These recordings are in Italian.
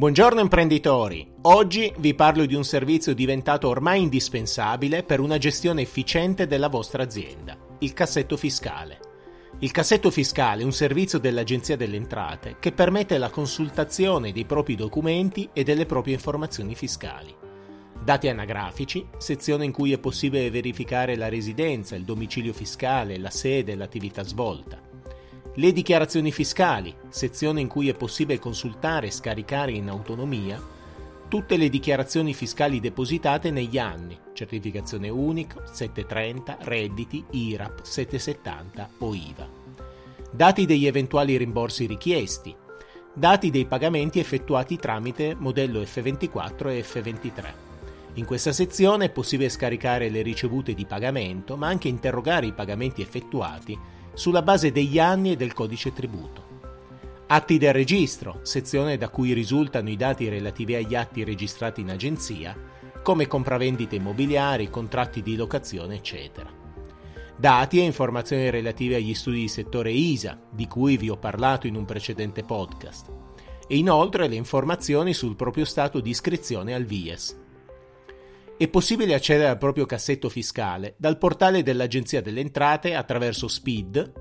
Buongiorno imprenditori! Oggi vi parlo di un servizio diventato ormai indispensabile per una gestione efficiente della vostra azienda, il cassetto fiscale. Il cassetto fiscale è un servizio dell'Agenzia delle Entrate che permette la consultazione dei propri documenti e delle proprie informazioni fiscali. Dati anagrafici, sezione in cui è possibile verificare la residenza, il domicilio fiscale, la sede e l'attività svolta le dichiarazioni fiscali, sezione in cui è possibile consultare e scaricare in autonomia tutte le dichiarazioni fiscali depositate negli anni, certificazione unico, 730, redditi, IRAP, 770 o IVA. Dati degli eventuali rimborsi richiesti, dati dei pagamenti effettuati tramite modello F24 e F23. In questa sezione è possibile scaricare le ricevute di pagamento, ma anche interrogare i pagamenti effettuati sulla base degli anni e del codice tributo. Atti del registro, sezione da cui risultano i dati relativi agli atti registrati in agenzia, come compravendite immobiliari, contratti di locazione, eccetera. Dati e informazioni relative agli studi di settore ISA, di cui vi ho parlato in un precedente podcast. E inoltre le informazioni sul proprio stato di iscrizione al VIES. È possibile accedere al proprio cassetto fiscale dal portale dell'Agenzia delle Entrate attraverso SPID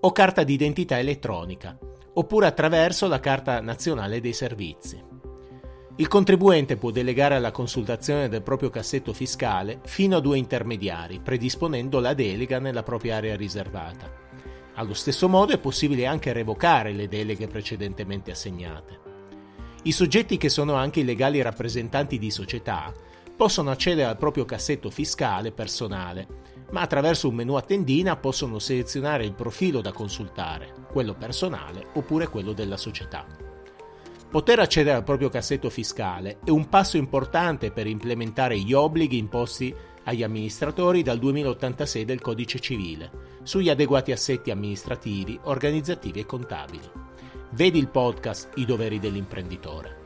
o carta d'identità elettronica, oppure attraverso la Carta Nazionale dei Servizi. Il contribuente può delegare alla consultazione del proprio cassetto fiscale fino a due intermediari, predisponendo la delega nella propria area riservata. Allo stesso modo è possibile anche revocare le deleghe precedentemente assegnate. I soggetti che sono anche i legali rappresentanti di società possono accedere al proprio cassetto fiscale personale, ma attraverso un menu a tendina possono selezionare il profilo da consultare, quello personale oppure quello della società. Poter accedere al proprio cassetto fiscale è un passo importante per implementare gli obblighi imposti agli amministratori dal 2086 del Codice civile sugli adeguati assetti amministrativi, organizzativi e contabili. Vedi il podcast I doveri dell'imprenditore.